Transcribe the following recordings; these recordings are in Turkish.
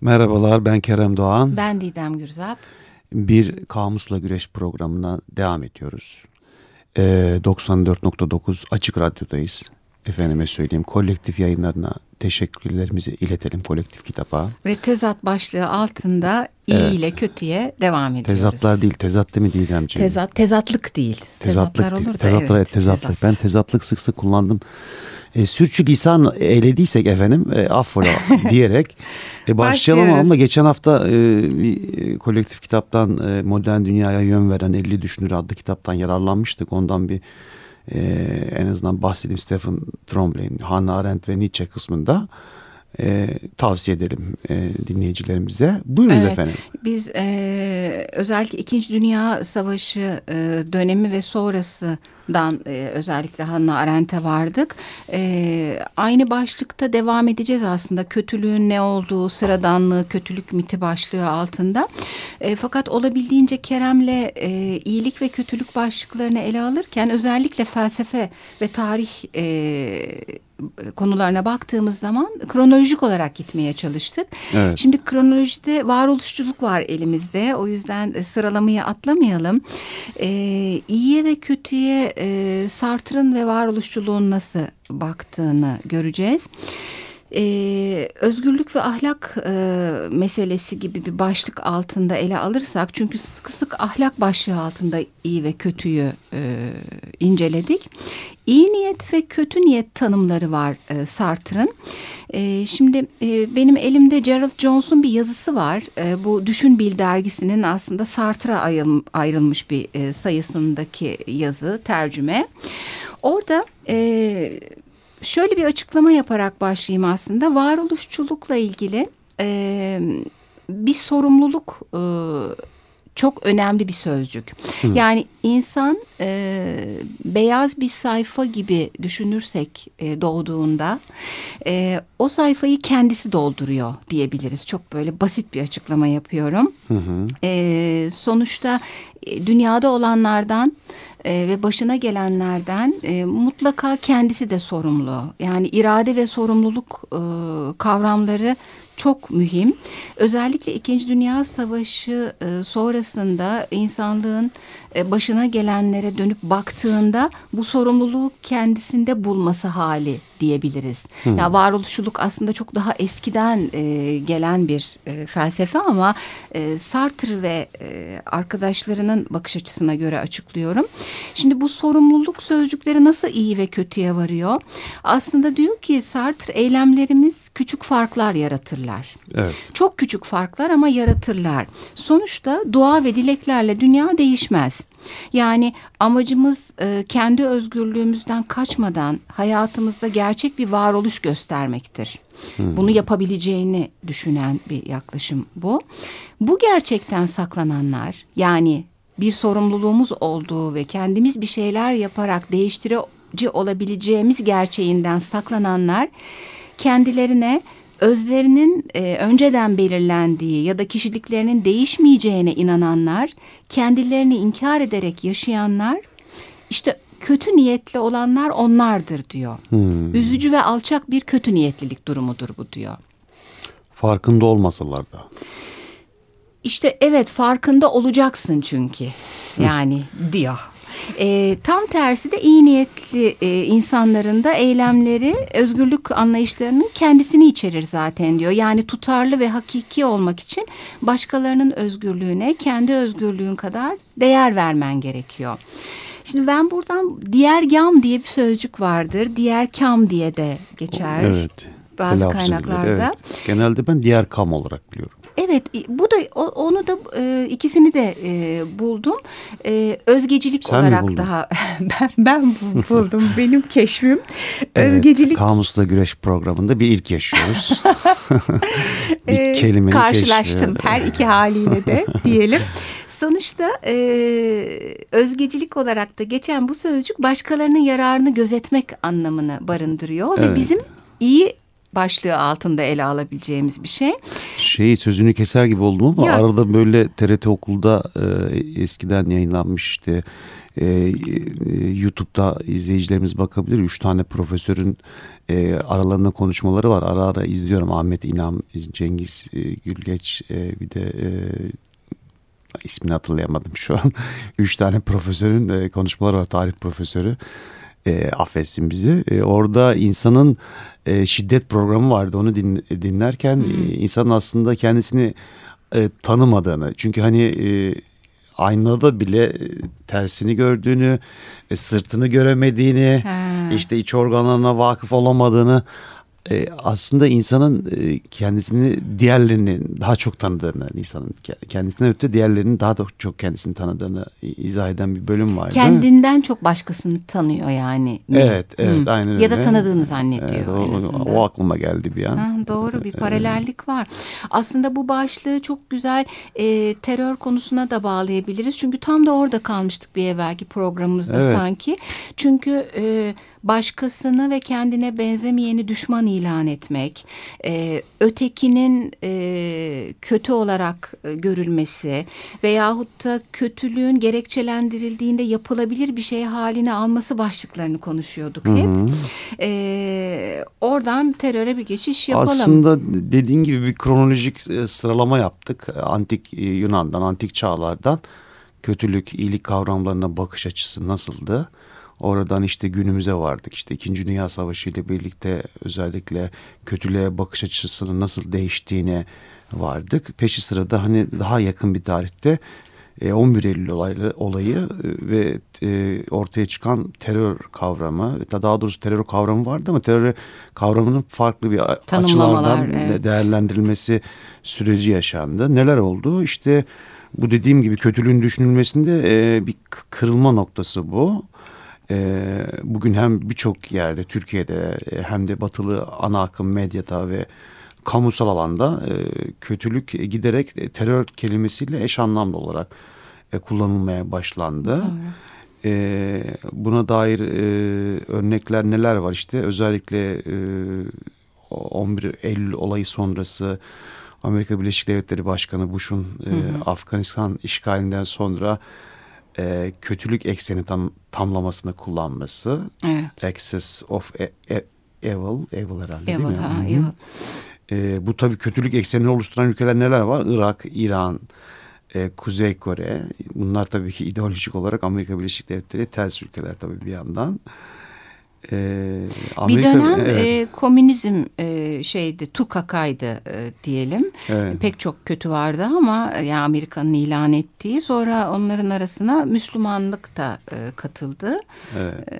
Merhabalar ben Kerem Doğan. Ben Didem Gürzap. Bir Kamusla Güreş programına devam ediyoruz. Ee, 94.9 Açık Radyo'dayız. Efendime söyleyeyim kolektif yayınlarına teşekkürlerimizi iletelim kolektif kitaba. Ve tezat başlığı altında iyi evet. ile kötüye devam ediyoruz. Tezatlar değil tezat değil mi Didemciğim? Tezat, tezatlık değil. Tezatlık Tezatlar değil. olur da tezatlar, evet. Tezatlık. Tezat. Ben tezatlık sık sık kullandım e, sürçülisan eylediysek efendim e, affola diyerek e, başlayalım ama geçen hafta e, e, kolektif kitaptan e, Modern Dünyaya Yön Veren 50 Düşünür adlı kitaptan yararlanmıştık. Ondan bir e, en azından bahsedeyim Stephen Trombley'in Hannah Arendt ve Nietzsche kısmında e, tavsiye edelim e, dinleyicilerimize. Buyurunuz evet, efendim. Biz e, özellikle İkinci Dünya Savaşı e, dönemi ve sonrasından e, özellikle Hannah Arendt'e vardık. E, aynı başlıkta devam edeceğiz aslında. Kötülüğün ne olduğu, sıradanlığı, kötülük miti başlığı altında. E, fakat olabildiğince Kerem'le e, iyilik ve kötülük başlıklarını ele alırken özellikle felsefe ve tarih e, konularına baktığımız zaman kronolojik olarak gitmeye çalıştık. Evet. Şimdi kronolojide varoluşçuluk var elimizde. O yüzden e, sıralamayı atlamayalım. Ee, iyiye ve kötüye e, Sartre'ın ve varoluşçuluğun nasıl baktığını göreceğiz e, özgürlük ve ahlak e, meselesi gibi bir başlık altında ele alırsak çünkü sık sık ahlak başlığı altında iyi ve kötüyü e, inceledik. İyi niyet ve kötü niyet tanımları var e, Sartre'ın. E, şimdi e, benim elimde Gerald Jones'un bir yazısı var. E, bu Düşün Bil dergisinin aslında Sartre'a ayrılmış bir e, sayısındaki yazı, tercüme. Orada... E, şöyle bir açıklama yaparak başlayayım aslında. Varoluşçulukla ilgili e, bir sorumluluk e, çok önemli bir sözcük. Hı. Yani insan e, beyaz bir sayfa gibi düşünürsek e, doğduğunda e, o sayfayı kendisi dolduruyor diyebiliriz. Çok böyle basit bir açıklama yapıyorum. Hı hı. E, sonuçta dünyada olanlardan e, ve başına gelenlerden e, mutlaka kendisi de sorumlu. Yani irade ve sorumluluk e, kavramları çok mühim. Özellikle İkinci Dünya Savaşı e, sonrasında insanlığın e, başına gelenlere dönüp baktığında bu sorumluluğu kendisinde bulması hali diyebiliriz. Hmm. Ya varoluşçuluk aslında çok daha eskiden e, gelen bir e, felsefe ama e, Sartre ve e, arkadaşlarının bakış açısına göre açıklıyorum. Şimdi bu sorumluluk sözcükleri nasıl iyi ve kötüye varıyor? Aslında diyor ki Sartre eylemlerimiz küçük farklar yaratırlar. Evet. Çok küçük farklar ama yaratırlar. Sonuçta dua ve dileklerle dünya değişmez. Yani amacımız e, kendi özgürlüğümüzden kaçmadan hayatımızda gerçek bir varoluş göstermektir. Hmm. Bunu yapabileceğini düşünen bir yaklaşım bu. Bu gerçekten saklananlar yani bir sorumluluğumuz olduğu ve kendimiz bir şeyler yaparak değiştirici olabileceğimiz gerçeğinden saklananlar kendilerine özlerinin e, önceden belirlendiği ya da kişiliklerinin değişmeyeceğine inananlar, kendilerini inkar ederek yaşayanlar, işte kötü niyetli olanlar onlardır diyor. Hmm. Üzücü ve alçak bir kötü niyetlilik durumudur bu diyor. Farkında olmasalar da. İşte evet farkında olacaksın çünkü yani diyor. E, tam tersi de iyi niyetli e, insanların da eylemleri özgürlük anlayışlarının kendisini içerir zaten diyor. Yani tutarlı ve hakiki olmak için başkalarının özgürlüğüne kendi özgürlüğün kadar değer vermen gerekiyor. Şimdi ben buradan diğer gam diye bir sözcük vardır. Diğer kam diye de geçer. Evet. Bazı kaynaklarda. Evet. Genelde ben diğer kam olarak biliyorum. Evet bu da onu da e, ikisini de e, buldum. E, özgecilik Sen olarak daha ben ben buldum benim keşfim. Evet, özgecilik. Kamusla Güreş programında bir ilk yaşıyoruz. bir e, kelime karşılaştım keşfi. her iki haliyle de diyelim. Sonuçta e, özgecilik olarak da geçen bu sözcük başkalarının yararını gözetmek anlamını barındırıyor evet. ve bizim iyi başlığı altında ele alabileceğimiz bir şey. Şey sözünü keser gibi oldum ama ya. arada böyle TRT okulda e, eskiden yayınlanmış işte e, YouTube'da izleyicilerimiz bakabilir. Üç tane profesörün e, aralarında konuşmaları var. Ara ara izliyorum. Ahmet İnam, Cengiz e, Gülgeç e, bir de e, ismini hatırlayamadım şu an. Üç tane profesörün e, konuşmaları var. Tarih profesörü. E, affetsin bizi. E, orada insanın e, şiddet programı vardı. Onu din, dinlerken hmm. e, insanın aslında kendisini e, tanımadığını. Çünkü hani e, aynada bile e, tersini gördüğünü, e, sırtını göremediğini, He. işte iç organlarına vakıf olamadığını e, aslında insanın e, kendisini diğerlerini daha çok tanıdığını, insanın kendisine öte diğerlerinin daha da çok kendisini tanıdığını izah eden bir bölüm var. Kendinden çok başkasını tanıyor yani. Evet, evet, Hı. aynen öyle. Ya da tanıdığını zannediyor. Evet, o, o aklıma geldi bir an. Ha, doğru bir paralellik var. Aslında bu başlığı çok güzel e, terör konusuna da bağlayabiliriz. Çünkü tam da orada kalmıştık bir evvelki programımızda evet. sanki. Çünkü e, başkasını ve kendine benzemeyeni düşman ilan etmek, e, ötekinin e, kötü olarak e, görülmesi veyahut da kötülüğün gerekçelendirildiğinde yapılabilir bir şey haline alması başlıklarını konuşuyorduk hep. Hı hı. E, oradan teröre bir geçiş yapalım. Aslında dediğin gibi bir kronolojik e, sıralama yaptık. Antik e, Yunan'dan, antik çağlardan kötülük, iyilik kavramlarına bakış açısı nasıldı? Oradan işte günümüze vardık. İşte İkinci Dünya Savaşı ile birlikte özellikle kötülüğe bakış açısının nasıl değiştiğine vardık. Peşi sırada hani daha yakın bir tarihte 11 e, Eylül olaylı, olayı e, ve e, ortaya çıkan terör kavramı, daha doğrusu terör kavramı vardı ama terör kavramının farklı bir açılardan evet. değerlendirilmesi süreci yaşandı. Neler oldu? İşte bu dediğim gibi kötülüğün düşünülmesinde bir kırılma noktası bu. Ee, bugün hem birçok yerde Türkiye'de e, hem de batılı ana akım medyada ve kamusal alanda e, kötülük giderek terör kelimesiyle eş anlamlı olarak e, kullanılmaya başlandı. E, buna dair e, örnekler neler var? İşte özellikle e, 11 Eylül olayı sonrası Amerika Birleşik Devletleri Başkanı Bush'un e, Afganistan işgalinden sonra e, kötülük ekseni tam, tamlamasını kullanması. Evet. Axis of e, e, Evil, Evil herhalde evil, değil mi? Ha, evil. E, bu tabii kötülük eksenini oluşturan ülkeler neler var? Irak, İran, e, Kuzey Kore. Bunlar tabii ki ideolojik olarak Amerika Birleşik Devletleri ters ülkeler tabii bir yandan. Ee, Amerika, bir dönem evet. e, komünizm e, şeydi tukakaydı e, diyelim. Evet. Pek çok kötü vardı ama yani Amerika'nın ilan ettiği sonra onların arasına Müslümanlık da e, katıldı. Evet. E,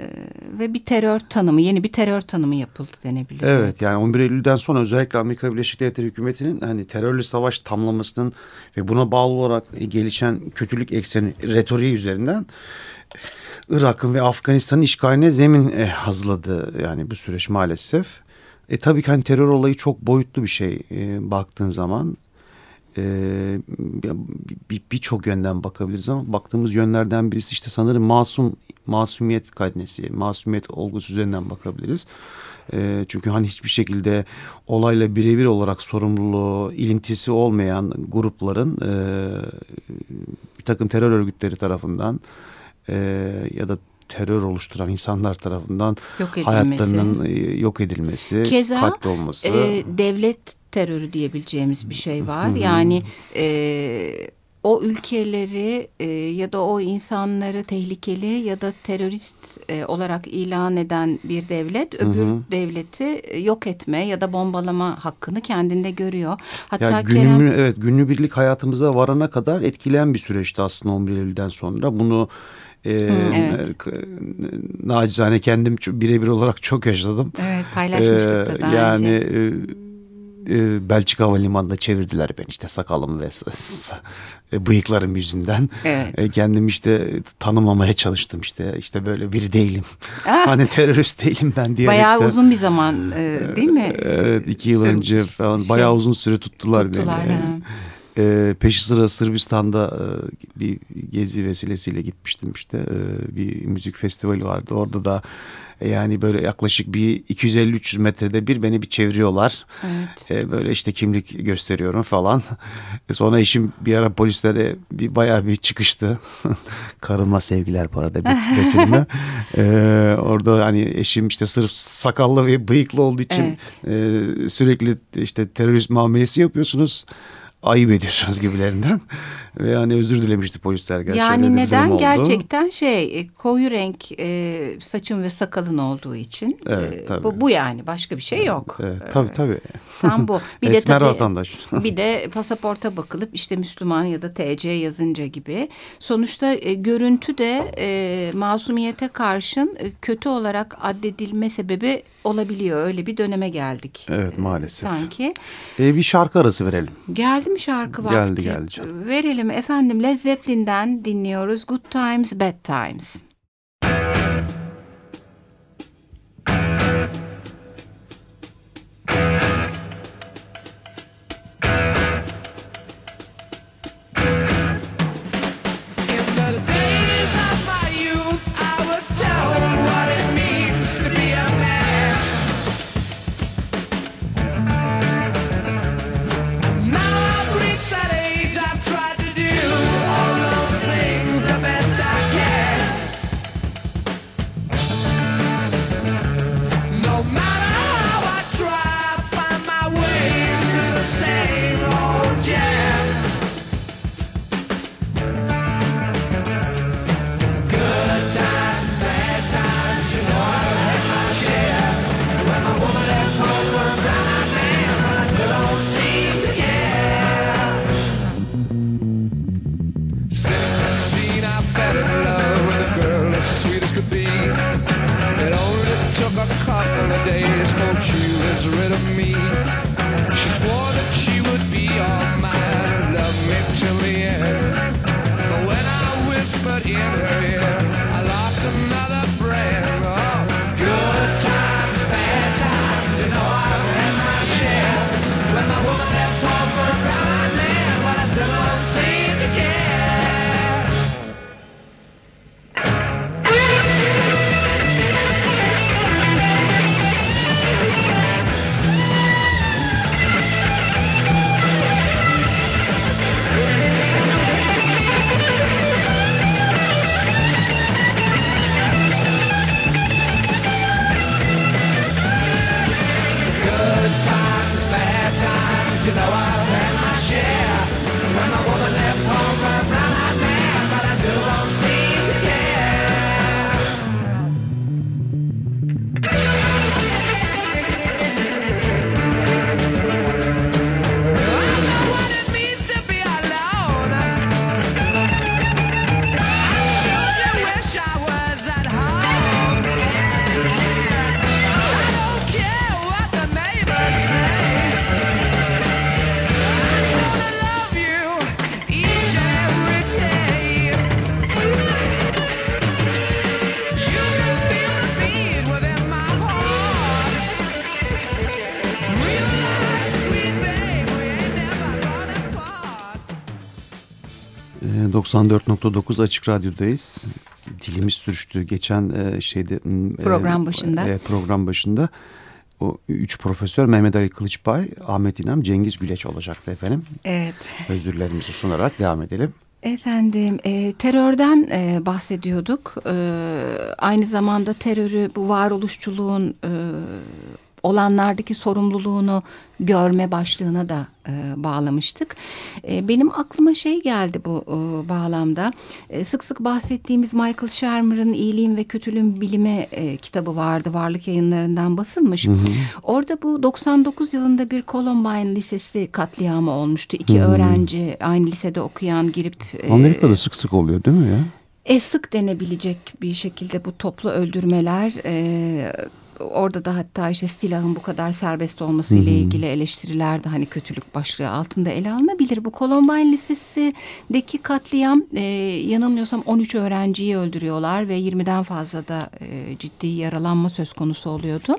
ve bir terör tanımı yeni bir terör tanımı yapıldı denebilir. Evet yani 11 Eylül'den sonra özellikle Amerika Birleşik Devletleri hükümetinin hani terörle savaş tamlamasının ve buna bağlı olarak gelişen kötülük ekseni retoriği üzerinden Irak'ın ve Afganistan'ın işgaline zemin e, hazırladı yani bu süreç maalesef. E tabii ki hani terör olayı çok boyutlu bir şey e, baktığın zaman. E, Birçok bir yönden bakabiliriz ama baktığımız yönlerden birisi işte sanırım masum masumiyet karnesi, masumiyet olgusu üzerinden bakabiliriz. E, çünkü hani hiçbir şekilde olayla birebir olarak sorumluluğu, ilintisi olmayan grupların e, bir takım terör örgütleri tarafından e, ya da terör oluşturan insanlar tarafından yok hayatlarının e, yok edilmesi, Keza, katledilmesi. E, devlet terörü diyebileceğimiz bir şey var. Yani e, o ülkeleri e, ya da o insanları tehlikeli ya da terörist e, olarak ilan eden bir devlet öbür hı hı. devleti e, yok etme ya da bombalama hakkını kendinde görüyor. Hatta yani günümü, Kerem... evet günübirlik hayatımıza varana kadar etkileyen bir süreçti aslında 11 Eylül'den sonra. Bunu e, evet. nacizane kendim birebir olarak çok yaşadım. Evet paylaşmıştık da daha yani, önce. E, Belçika Havalimanı'nda çevirdiler ben işte sakalım ve e, bıyıklarım yüzünden. Evet. E, kendim işte tanımamaya çalıştım işte işte böyle biri değilim. Ah. hani terörist değilim ben diye. Bayağı uzun bir zaman e, değil mi? Evet iki yıl Sür önce falan bayağı uzun süre tuttular, tuttular beni. Ha. E, peşi sıra Sırbistan'da e, bir gezi vesilesiyle gitmiştim işte e, bir müzik festivali vardı orada da yani böyle yaklaşık bir 250-300 metrede bir beni bir çeviriyorlar. Evet. E, böyle işte kimlik gösteriyorum falan. E, sonra eşim bir ara polislere bir bayağı bir çıkıştı. Karıma sevgiler bu arada Betül'üme. e, orada hani eşim işte sırf sakallı ve bıyıklı olduğu için evet. e, sürekli işte terörist muamelesi yapıyorsunuz ayıp ediyorsunuz gibilerinden. Ve yani özür dilemişti polisler gerçekten. Yani neden? Gerçekten şey e, koyu renk e, saçın ve sakalın olduğu için. Evet, e, tabii. Bu, bu yani başka bir şey yok. Evet, tabii tabii. Tam bu. Bir Esmer de tabii, vatandaş. bir de pasaporta bakılıp işte Müslüman ya da TC yazınca gibi. Sonuçta e, görüntü de e, masumiyete karşın e, kötü olarak addedilme sebebi olabiliyor. Öyle bir döneme geldik. Evet maalesef. E, sanki. E, bir şarkı arası verelim. Geldi mi şarkı vakti? Geldi geldi canım. Verelim verelim efendim Led Zeppelin'den dinliyoruz Good Times Bad Times. 94.9 Açık Radyo'dayız. Dilimiz sürüştü. Geçen e, şeyde e, program başında. E, program başında o üç profesör Mehmet Ali Kılıçbay, Ahmet İnam, Cengiz Güleç olacaktı efendim. Evet. Özürlerimizi sunarak devam edelim. Efendim e, terörden e, bahsediyorduk. E, aynı zamanda terörü bu varoluşçuluğun e, olanlardaki sorumluluğunu görme başlığına da e, bağlamıştık. E, benim aklıma şey geldi bu e, bağlamda. E, sık sık bahsettiğimiz Michael Shermer'ın İyiliğin ve Kötülüğün Bilime e, kitabı vardı. Varlık yayınlarından basılmış. Hı hı. Orada bu 99 yılında bir Columbine Lisesi katliamı olmuştu. İki hı hı. öğrenci aynı lisede okuyan girip... E, Amerika'da sık sık oluyor değil mi ya? E sık denebilecek bir şekilde bu toplu öldürmeler... E, orada da hatta işte silahın bu kadar serbest olması ile ilgili eleştiriler de hani kötülük başlığı altında ele alınabilir. Bu Columbine Lisesi'deki katliam e, yanılmıyorsam 13 öğrenciyi öldürüyorlar ve 20'den fazla da e, ciddi yaralanma söz konusu oluyordu.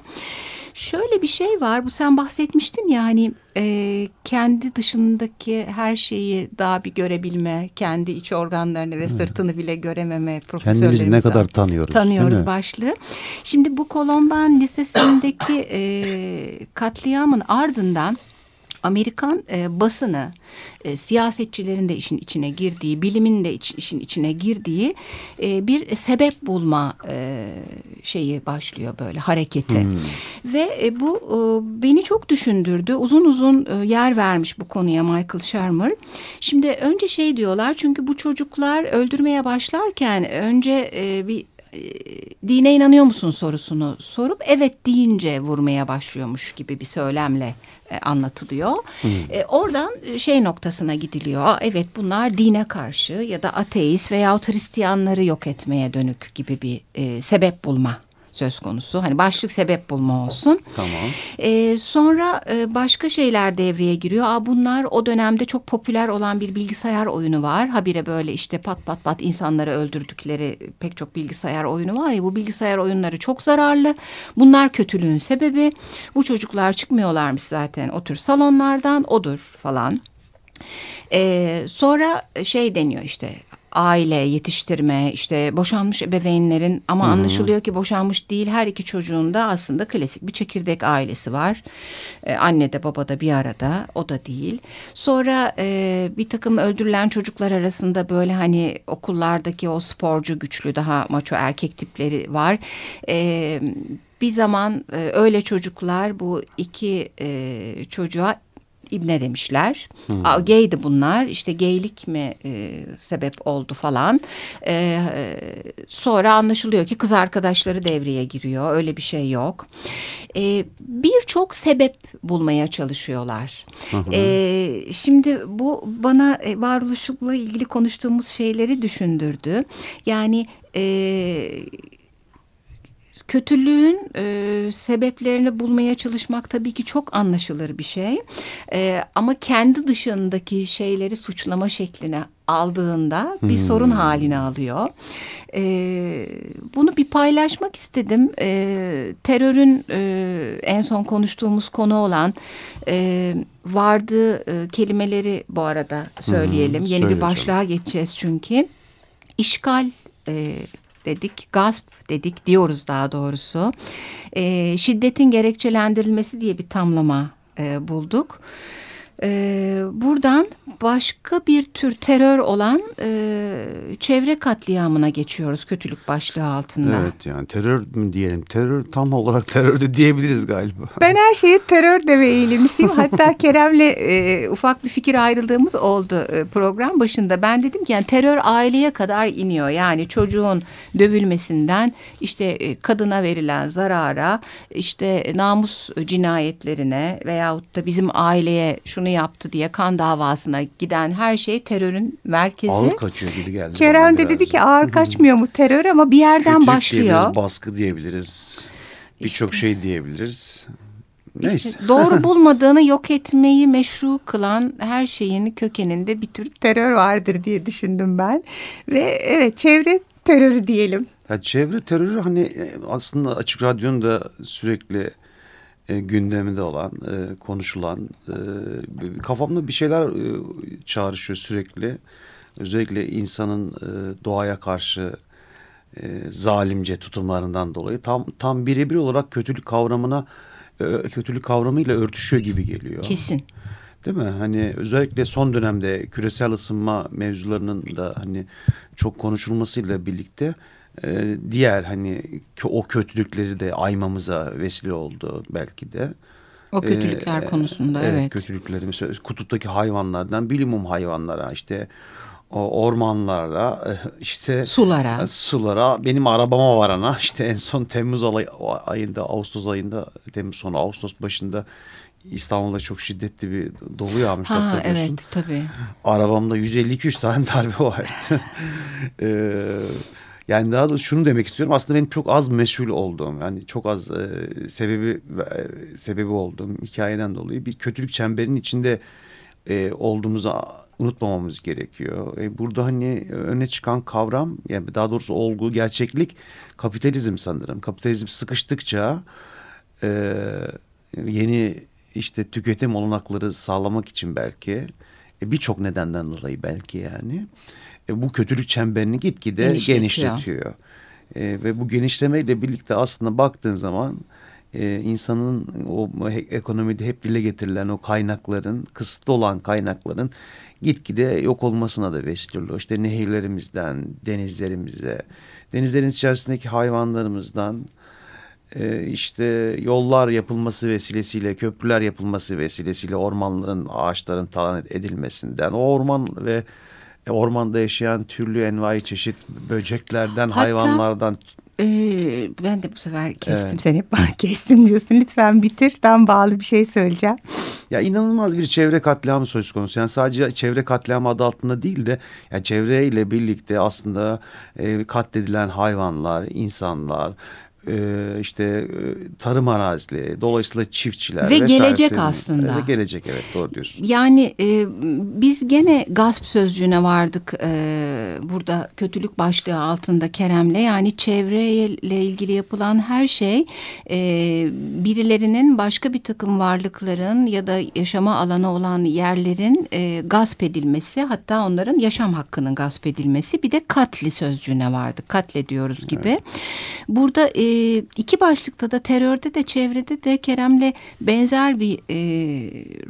Şöyle bir şey var. Bu sen bahsetmiştin ya hani e, kendi dışındaki her şeyi daha bir görebilme, kendi iç organlarını ve sırtını bile görememe Kendimizi ne kadar tanıyoruz. Tanıyoruz başlığı. Şimdi bu Kolomban Lisesi'ndeki e, katliamın ardından Amerikan e, basını, e, siyasetçilerin de işin içine girdiği, bilimin de iç, işin içine girdiği e, bir sebep bulma e, şeyi başlıyor böyle hareketi. Hmm. Ve e, bu e, beni çok düşündürdü. Uzun uzun e, yer vermiş bu konuya Michael Shermer. Şimdi önce şey diyorlar çünkü bu çocuklar öldürmeye başlarken önce e, bir dine inanıyor musun sorusunu sorup evet deyince vurmaya başlıyormuş gibi bir söylemle e, anlatılıyor. Hmm. E, oradan şey noktasına gidiliyor. Evet bunlar dine karşı ya da ateist veya Hristiyanları yok etmeye dönük gibi bir e, sebep bulma söz konusu. Hani başlık sebep bulma olsun. Tamam. Ee, sonra e, başka şeyler devreye giriyor. Aa, bunlar o dönemde çok popüler olan bir bilgisayar oyunu var. Habire böyle işte pat pat pat insanları öldürdükleri pek çok bilgisayar oyunu var ya. Bu bilgisayar oyunları çok zararlı. Bunlar kötülüğün sebebi. Bu çocuklar çıkmıyorlarmış zaten o tür salonlardan odur falan. Ee, sonra şey deniyor işte aile yetiştirme işte boşanmış ebeveynlerin ama Hı-hı. anlaşılıyor ki boşanmış değil her iki çocuğun da aslında klasik bir çekirdek ailesi var. Ee, anne de baba da bir arada o da değil. Sonra e, bir takım öldürülen çocuklar arasında böyle hani okullardaki o sporcu güçlü daha maço erkek tipleri var. E, bir zaman e, öyle çocuklar bu iki e, çocuğa İbne demişler. Hmm. Gaydi bunlar. İşte gaylik mi e, sebep oldu falan. E, sonra anlaşılıyor ki kız arkadaşları devreye giriyor. Öyle bir şey yok. E, Birçok sebep bulmaya çalışıyorlar. E, şimdi bu bana e, varoluşlukla ilgili konuştuğumuz şeyleri düşündürdü. Yani... E, kötülüğün e, sebeplerini bulmaya çalışmak tabii ki çok anlaşılır bir şey. E, ama kendi dışındaki şeyleri suçlama şekline aldığında bir hmm. sorun haline alıyor. E, bunu bir paylaşmak istedim. E, terörün e, en son konuştuğumuz konu olan e, vardı e, kelimeleri bu arada söyleyelim. Hmm, Yeni bir başlığa geçeceğiz çünkü. İşgal e, dedik, gasp dedik diyoruz daha doğrusu. E, şiddetin gerekçelendirilmesi diye bir tamlama e, bulduk. E, buradan başka bir tür terör olan e, çevre katliamına geçiyoruz kötülük başlığı altında. Evet yani terör mü diyelim? Terör tam olarak terör de diyebiliriz galiba. Ben her şeyi terör deme eğilimlisiyim. Hatta Kerem'le e, ufak bir fikir ayrıldığımız oldu e, program başında. Ben dedim ki yani terör aileye kadar iniyor. Yani çocuğun dövülmesinden işte e, kadına verilen zarara işte namus cinayetlerine veyahut da bizim aileye şunu yaptı diye kan davasına giden her şey terörün merkezi. Ağır kaçıyor gibi geldi. Kerem de dedi ki ağır kaçmıyor mu terör ama bir yerden Kötülük başlıyor. Diyebiliriz, baskı diyebiliriz. Birçok işte. şey diyebiliriz. Neyse. İşte doğru bulmadığını yok etmeyi meşru kılan her şeyin kökeninde bir tür terör vardır diye düşündüm ben. Ve evet çevre terörü diyelim. Ya çevre terörü hani e, aslında Açık Radyo'nun da sürekli e, gündeminde olan, e, konuşulan, e, kafamda bir şeyler e, çağrışıyor sürekli. Özellikle insanın e, doğaya karşı e, zalimce tutumlarından dolayı tam tam birebir olarak kötülük kavramına e, kötülük kavramıyla örtüşüyor gibi geliyor. Kesin. Değil mi? Hani özellikle son dönemde küresel ısınma mevzularının da hani çok konuşulmasıyla birlikte e, diğer hani o kötülükleri de aymamıza vesile oldu belki de. O kötülükler ee, konusunda evet. evet. Kötülükleri mesela kutuptaki hayvanlardan bilimum hayvanlara işte o ormanlara işte sulara sulara benim arabama varana işte en son Temmuz ayında Ağustos ayında Temmuz sonu Ağustos başında İstanbul'da çok şiddetli bir dolu yağmış. Ha evet tabii. Arabamda 150-200 tane darbe vardı. ee, yani daha da şunu demek istiyorum. Aslında benim çok az meşhur olduğum yani çok az e, sebebi e, sebebi olduğum hikayeden dolayı bir kötülük çemberinin içinde e, olduğumuzu unutmamamız gerekiyor. E, burada hani öne çıkan kavram yani daha doğrusu olgu, gerçeklik kapitalizm sanırım. Kapitalizm sıkıştıkça e, yeni işte tüketim olanakları sağlamak için belki e, birçok nedenden dolayı belki yani e, bu kötülük çemberini gitgide genişletiyor. E, ve bu genişlemeyle birlikte aslında baktığın zaman e, insanın o ekonomide hep dile getirilen o kaynakların kısıtlı olan kaynakların gitgide yok olmasına da vesile oluyor. İşte nehirlerimizden denizlerimize, denizlerin içerisindeki hayvanlarımızdan e, işte yollar yapılması vesilesiyle, köprüler yapılması vesilesiyle ormanların, ağaçların talan edilmesinden, o orman ve ormanda yaşayan türlü envai çeşit böceklerden, Hatta, hayvanlardan ee, ben de bu sefer kestim evet. seni. kestim diyorsun. Lütfen bitir. Tam bağlı bir şey söyleyeceğim. Ya inanılmaz bir çevre katliamı söz konusu. Yani sadece çevre katliamı adı altında değil de yani çevreyle birlikte aslında e, katledilen hayvanlar, insanlar, e, işte e, tarım arazileri, dolayısıyla çiftçiler ve gelecek aslında. Ve gelecek evet doğru diyorsun. Yani e, biz gene gasp sözcüğüne vardık e, burada kötülük başlığı altında Kerem'le yani çevreyle ilgili yapılan her şey e, birilerinin başka bir takım varlıkların ya da yaşama alanı olan yerlerin e, gasp edilmesi hatta onların yaşam hakkının gasp edilmesi bir de katli sözcüğüne vardık katlediyoruz gibi. Evet. Burada e, iki başlıkta da terörde de çevrede de Kerem'le benzer bir e,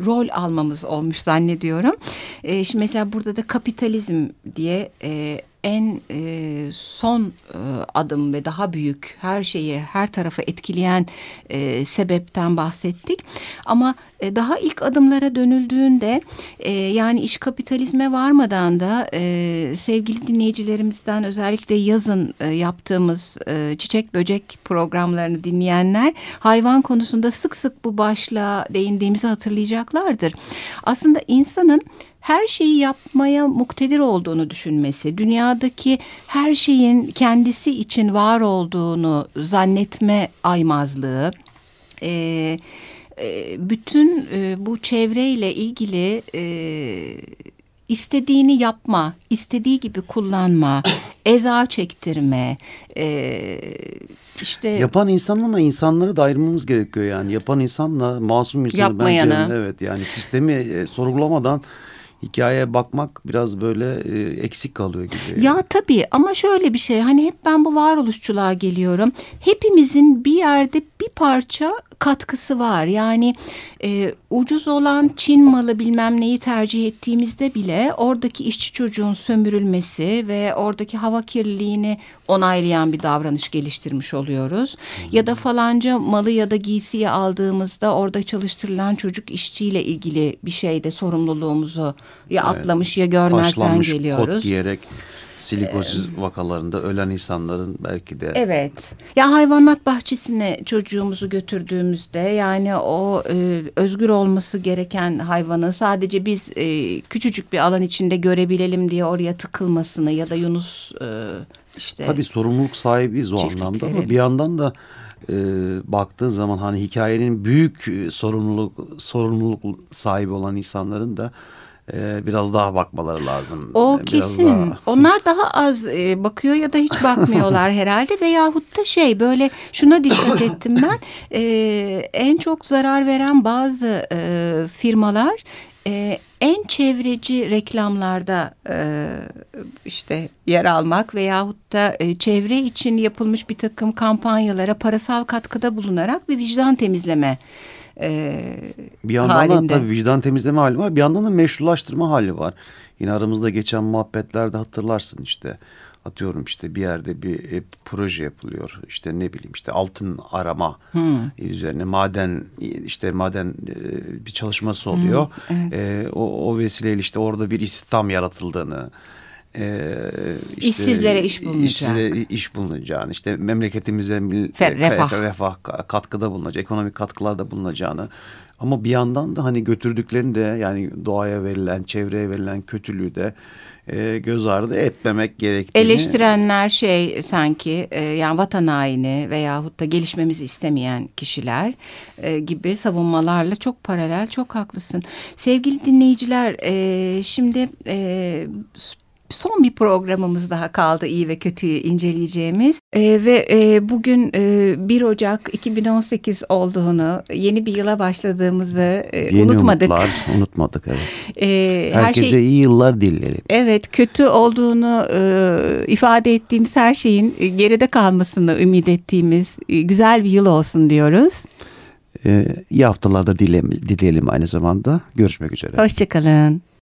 rol almamız olmuş zannediyorum. E, şimdi mesela burada da kapitalizm diye e, en e, son e, adım ve daha büyük her şeyi her tarafı etkileyen e, sebepten bahsettik. Ama e, daha ilk adımlara dönüldüğünde e, yani iş kapitalizme varmadan da e, sevgili dinleyicilerimizden özellikle yazın e, yaptığımız e, çiçek böcek programlarını dinleyenler hayvan konusunda sık sık bu başlığa değindiğimizi hatırlayacaklardır. Aslında insanın her şeyi yapmaya muktedir olduğunu düşünmesi, dünyadaki her şeyin kendisi için var olduğunu zannetme aymazlığı, e, e, bütün e, bu çevreyle ilgili e, istediğini yapma, istediği gibi kullanma, eza çektirme, e, işte yapan insanla insanları da ayırmamız gerekiyor yani yapan insanla masum insanı yapmayanı. bence evet yani sistemi e, sorgulamadan hikayeye bakmak biraz böyle e, eksik kalıyor gibi. Ya tabii ama şöyle bir şey hani hep ben bu varoluşçuluğa geliyorum. Hepimizin bir yerde bir parça katkısı var. Yani e, ucuz olan Çin malı bilmem neyi tercih ettiğimizde bile oradaki işçi çocuğun sömürülmesi ve oradaki hava kirliliğini onaylayan bir davranış geliştirmiş oluyoruz. Ya da falanca malı ya da giysiyi aldığımızda orada çalıştırılan çocuk işçiyle ilgili bir şeyde sorumluluğumuzu ya atlamış ya görmezden geliyoruz. kot giyerek Silikozis ee, vakalarında ölen insanların belki de. Evet. Ya hayvanat bahçesine çocuğumuzu götürdüğümüzde yani o e, özgür olması gereken hayvanı sadece biz e, küçücük bir alan içinde görebilelim diye oraya tıkılmasını ya da Yunus e, işte. Tabii sorumluluk sahibiyiz o anlamda ama bir yandan da e, baktığın zaman hani hikayenin büyük e, sorumluluk sorumluluk sahibi olan insanların da e, biraz daha bakmaları lazım. O biraz kesin. Daha... Onlar daha az e, bakıyor ya da hiç bakmıyorlar herhalde veyahut da şey böyle şuna dikkat ettim ben. E, en çok zarar veren bazı e, firmalar e, en çevreci reklamlarda e, işte yer almak veyahut da e, çevre için yapılmış bir takım kampanyalara parasal katkıda bulunarak bir vicdan temizleme e, bir yandan halinde. da tabii vicdan temizleme hali var. Bir yandan da meşrulaştırma hali var. Yine aramızda geçen muhabbetlerde hatırlarsın işte atıyorum işte bir yerde bir e, proje yapılıyor. İşte ne bileyim işte altın arama hmm. üzerine maden işte maden e, bir çalışması oluyor. Hmm, evet. e, o, o vesileyle işte orada bir istihdam yaratıldığını e, işte, işsizlere iş bulunacak. İşsizlere iş bulunacağını, işte memleketimize Fer, refah. refah katkıda bulunacak, ekonomik katkılarda bulunacağını ama bir yandan da hani götürdüklerini de yani doğaya verilen, çevreye verilen kötülüğü de e, göz ardı etmemek gerektiğini. Eleştirenler şey sanki e, yani vatan haini veyahut da gelişmemizi istemeyen kişiler e, gibi savunmalarla çok paralel, çok haklısın. Sevgili dinleyiciler e, şimdi... E, son bir programımız daha kaldı iyi ve kötüyü inceleyeceğimiz e, ve e, bugün e, 1 Ocak 2018 olduğunu yeni bir yıla başladığımızı e, Yeni unutmadık. Umutlar, unutmadık evet. E, Herkese şey, iyi yıllar dileyelim. Evet kötü olduğunu e, ifade ettiğimiz her şeyin geride kalmasını ümit ettiğimiz e, güzel bir yıl olsun diyoruz. Ee, iyi haftalarda dileyelim, dileyelim aynı zamanda. Görüşmek üzere. Hoşçakalın.